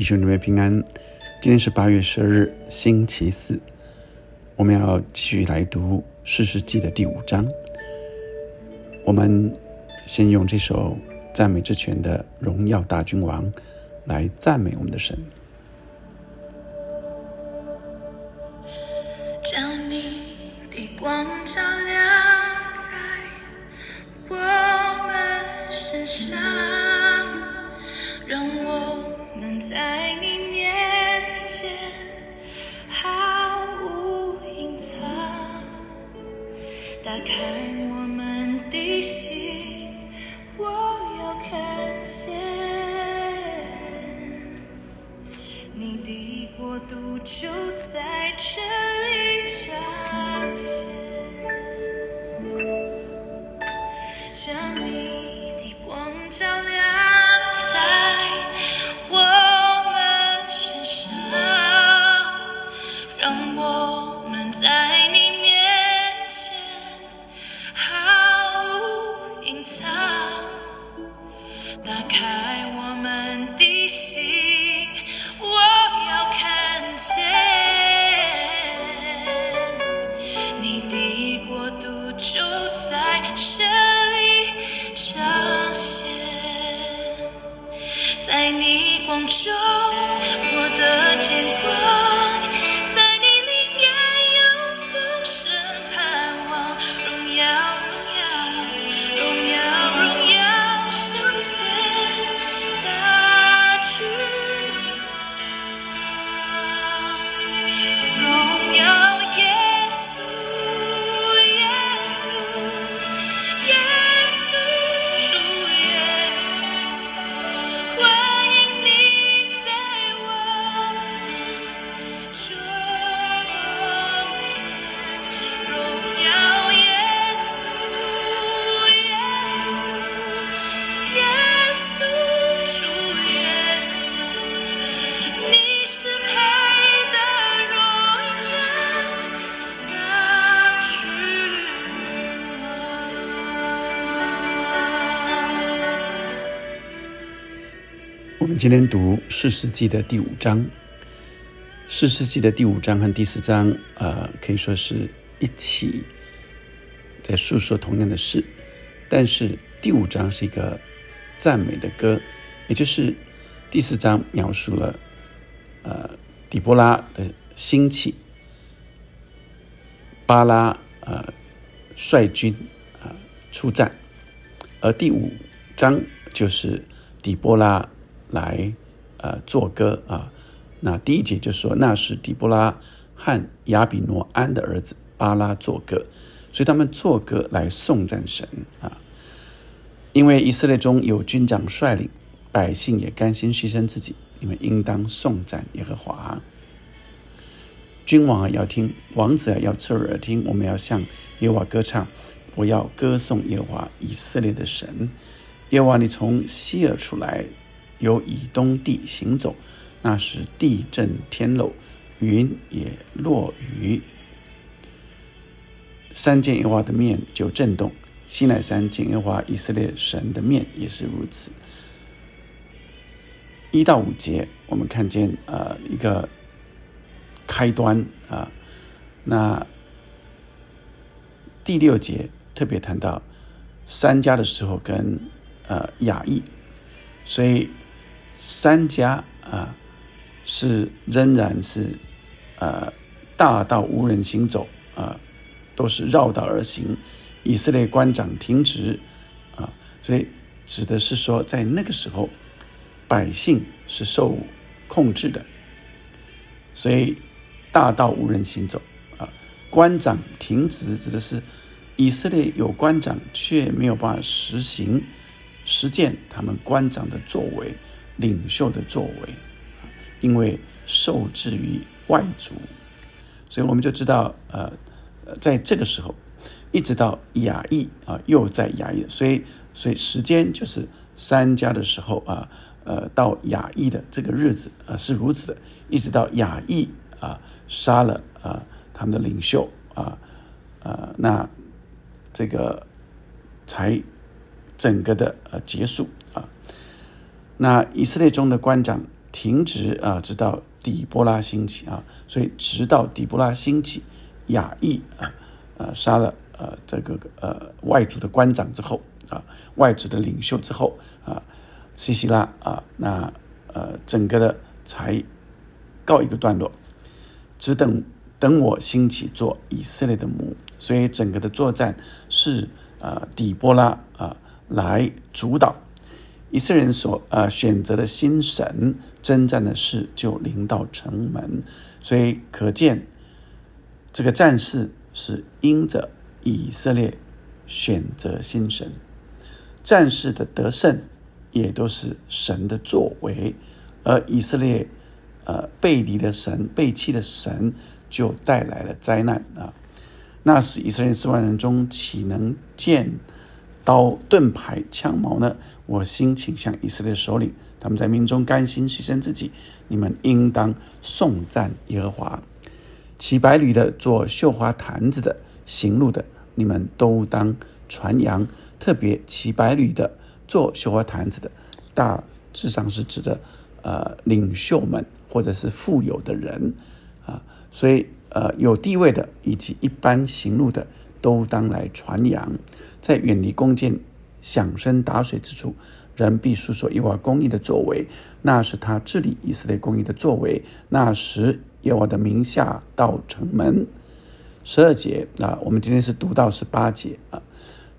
弟兄姊妹平安，今天是八月十二日，星期四。我们要继续来读四世纪的第五章。我们先用这首赞美之泉的《荣耀大君王》来赞美我们的神。将你的光照亮们今天读四世纪的第五章。四世纪的第五章和第四章，呃，可以说是一起在诉说同样的事，但是第五章是一个赞美的歌，也就是第四章描述了呃底波拉的兴起，巴拉呃率军啊、呃出战，而第五章就是底波拉来呃作歌啊。那第一节就说那是底波拉和亚比挪安的儿子巴拉作歌，所以他们作歌来颂赞神啊。因为以色列中有军长率领，百姓也甘心牺牲自己，你们应当颂赞耶和华。君王要听，王子要侧耳听，我们要向耶和华歌唱，我要歌颂耶和华以色列的神。耶和华，你从西尔出来，由以东地行走，那时地震天漏，云也落雨。山见耶和华的面就震动，西乃山见耶和华以色列神的面也是如此。一到五节，我们看见呃一个开端啊、那第六节特别谈到三家的时候跟呃雅意，所以三家啊、是仍然是呃大道无人行走啊、都是绕道而行，以色列官长停职啊、所以指的是说在那个时候百姓是受控制的，所以大道无人行走啊、官长停职指的是以色列有官长却没有办法实行实践他们官长的作为、领袖的作为，因为受制于外族，所以我们就知道，呃，在这个时候，一直到雅意啊，又在雅意，所以所以时间就是三家的时候啊，呃，到雅意的这个日子啊是如此的，一直到雅意啊杀了啊他们的领袖啊啊，那这个才整个的呃结束啊。那以色列中的官长停止啊，直到底波拉兴起啊，所以直到底波拉兴起，亚裔啊，呃，杀了呃这个呃外族的官长之后啊，外族的领袖之后啊，西西拉啊，那呃整个的才告一个段落，只等等我兴起做以色列的母，所以整个的作战是呃底波拉啊来主导。以色列人所呃选择的新神征战的事就临到城门，所以可见这个战事是因着以色列选择新神，战士的得胜也都是神的作为，而以色列呃背离了神、背弃了神，就带来了灾难啊！那时以色列四万人中岂能见？刀盾牌枪矛呢？我心倾向以色列首领，他们在民中甘心牺牲自己。你们应当颂赞耶和华。骑白驴的、做绣花坛子的、行路的，你们都当传扬。特别骑白驴的、做绣花坛子的，大致上是指的呃领袖们或者是富有的人啊，所以呃有地位的以及一般行路的。都当来传扬，在远离弓箭、响声打水之处，人必述说耶和华公义的作为，那是他治理以色列公义的作为。那时耶和华的名下到城门。十二节啊，我们今天是读到十八节啊。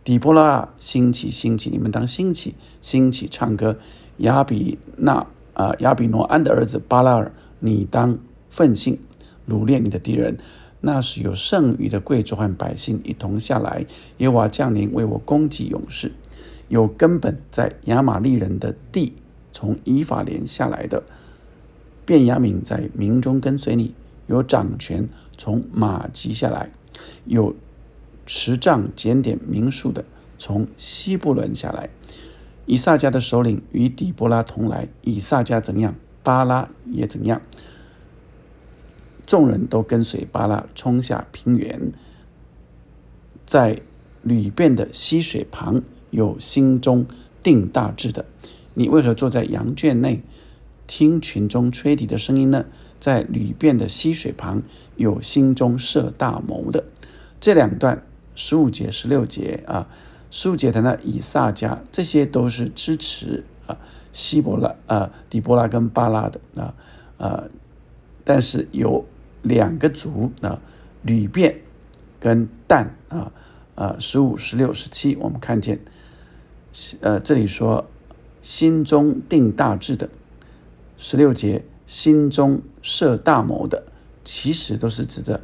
底波拉兴起，兴起，你们当兴起，兴起唱歌。亚比那啊，亚比诺安的儿子巴拉尔，你当奋兴，掳掠你的敌人。那时有剩余的贵族和百姓一同下来，耶和华降临为我攻击勇士。有根本在亚玛利人的地，从以法莲下来的，便雅悯在民中跟随你。有掌权从马吉下来，有持杖检点民数的从西布伦下来。以撒家的首领与底波拉同来，以撒家怎样，巴拉也怎样。众人都跟随巴拉冲下平原，在吕便的溪水旁，有心中定大志的。你为何坐在羊圈内，听群中吹笛的声音呢？在吕便的溪水旁，有心中设大谋的。这两段十五节、十六节啊，十五节谈到以撒家，这些都是支持啊希伯拉啊底波拉跟巴拉的啊啊，但是有。两个族啊，吕便跟旦啊啊，十五、十六、十七，我们看见，呃，这里说心中定大志的，十六节心中设大谋的，其实都是指的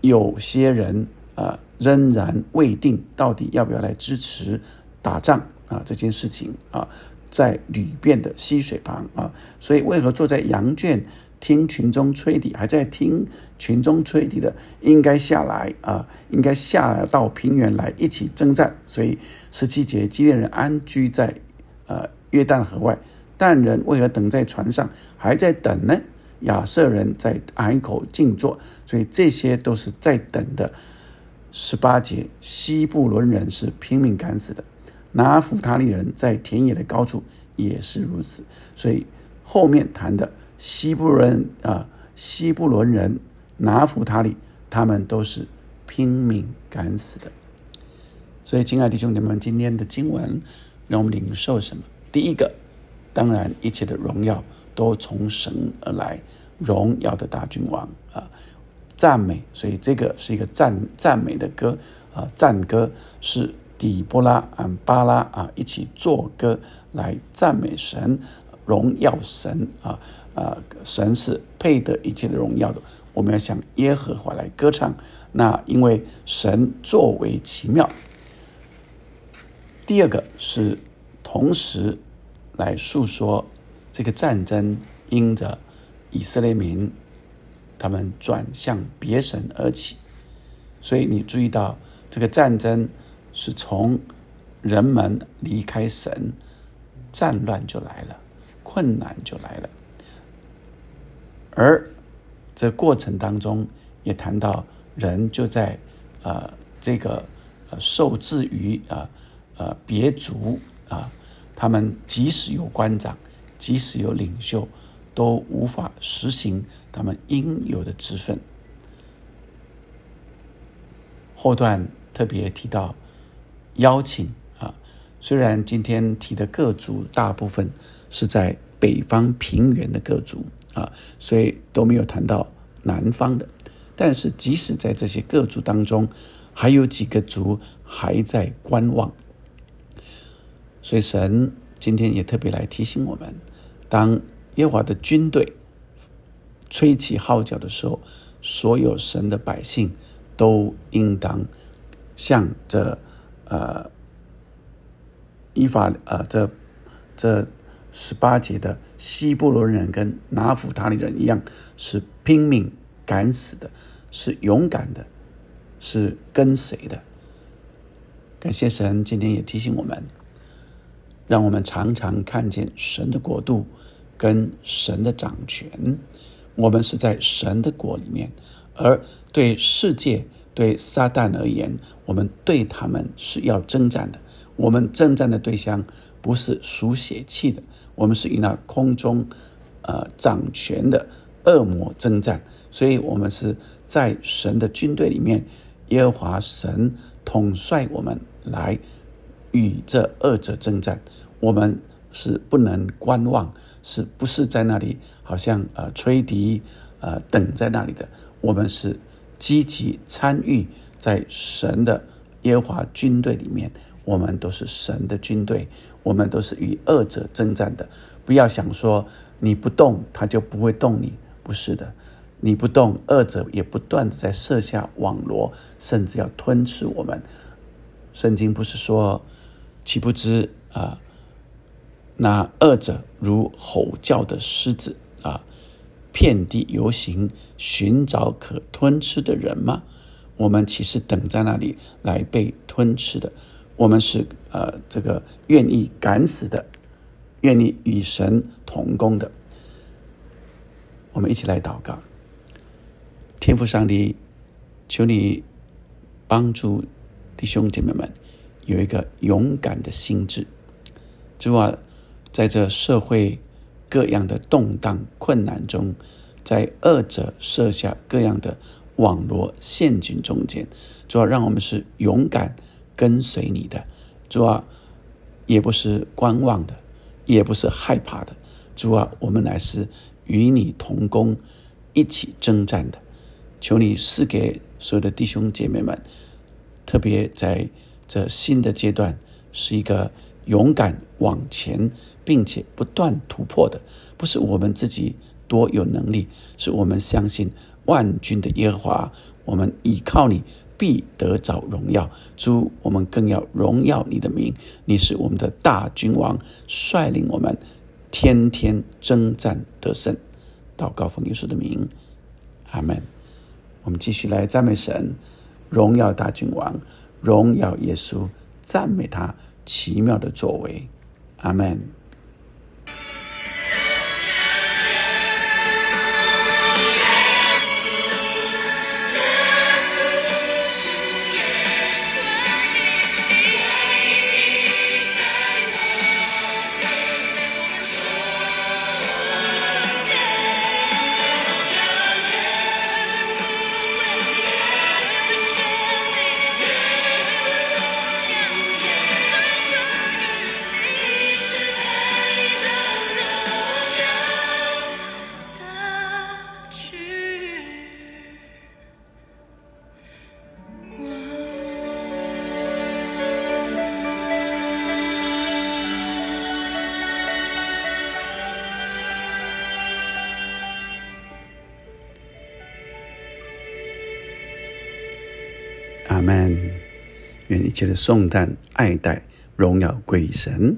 有些人啊，仍然未定到底要不要来支持打仗啊这件事情啊，在吕变的溪水旁啊，所以为何坐在羊圈？听群中吹笛，还在听群中吹笛的，应该下来啊，应该下来到平原来一起征战。所以十七节，基列人安居在呃约旦河外，但人为何等在船上，还在等呢？亚瑟人在海口静坐，所以这些都是在等的。十八节，西布伦人是拼命赶死的，拿弗他利人在田野的高处也是如此。所以后面谈的。西布伦啊，西布伦人拿弗他利，他们都是拼命赶死的。所以，亲爱的弟兄姊妹们，今天的经文让我们领受什么？第一个，当然一切的荣耀都从神而来，荣耀的大君王啊，赞美。所以，这个是一个赞赞美的歌啊，赞歌是底波拉啊、巴拉啊一起作歌来赞美神。荣耀神啊啊！神是配得一切的荣耀的。我们要向耶和华来歌唱。那因为神作为奇妙。第二个是同时来诉说这个战争因着以色列民他们转向别神而起，所以你注意到这个战争是从人们离开神，战乱就来了。困难就来了，而这过程当中也谈到人就在呃这个呃受制于啊呃别族啊，他们即使有官长，即使有领袖，都无法实行他们应有的职分。后段特别提到邀请啊，虽然今天提的各族大部分是在北方平原的各族啊，所以都没有谈到南方的，但是即使在这些各族当中，还有几个族还在观望，所以神今天也特别来提醒我们：当耶和华的军队吹起号角的时候，所有神的百姓。都应当向这呃依法呃这这十八节的希伯伦人跟拿弗他利人一样，是拼命敢死的，是勇敢的，是跟随的。感谢神，今天也提醒我们，让我们常常看见神的国度跟神的掌权。我们是在神的国里面。而对世界、对撒旦而言，我们对他们是要征战的。我们征战的对象不是属血气的，我们是与那空中，呃，掌权的恶魔征战。所以，我们是在神的军队里面，耶和华神统帅我们来与这恶者征战。我们是不能观望，是不是在那里好像呃吹笛，呃等在那里的？我们是积极参与在神的耶和华军队里面，我们都是神的军队，我们都是与恶者征战的。不要想说你不动，他就不会动你，不是的，你不动，恶者也不断的在设下网罗，甚至要吞吃我们。圣经不是说，岂不知啊？那恶者如吼叫的狮子啊！遍地游行，寻找可吞吃的人吗？我们岂是等在那里来被吞吃的？我们是呃，这个愿意敢死的，愿意与神同工的。我们一起来祷告，天父上帝，求你帮助弟兄姐妹们有一个勇敢的心智。主啊，在这社会。各样的动荡困难中，在恶者设下各样的网络陷阱中间，主要让我们是勇敢跟随你的，主啊，也不是观望的，也不是害怕的，主啊，我们乃是与你同工，一起征战的。求你赐给所有的弟兄姐妹们，特别在这新的阶段，是一个。勇敢往前，并且不断突破的，不是我们自己多有能力，是我们相信万军的耶和华，我们依靠你，必得着荣耀。主，我们更要荣耀你的名，你是我们的大君王，率领我们天天征战得胜。祷告奉耶稣的名，阿门。我们继续来赞美神，荣耀大君王，荣耀耶稣，赞美他。奇妙的作为，阿门。阿门。愿一切的颂赞、爱戴、荣耀归神。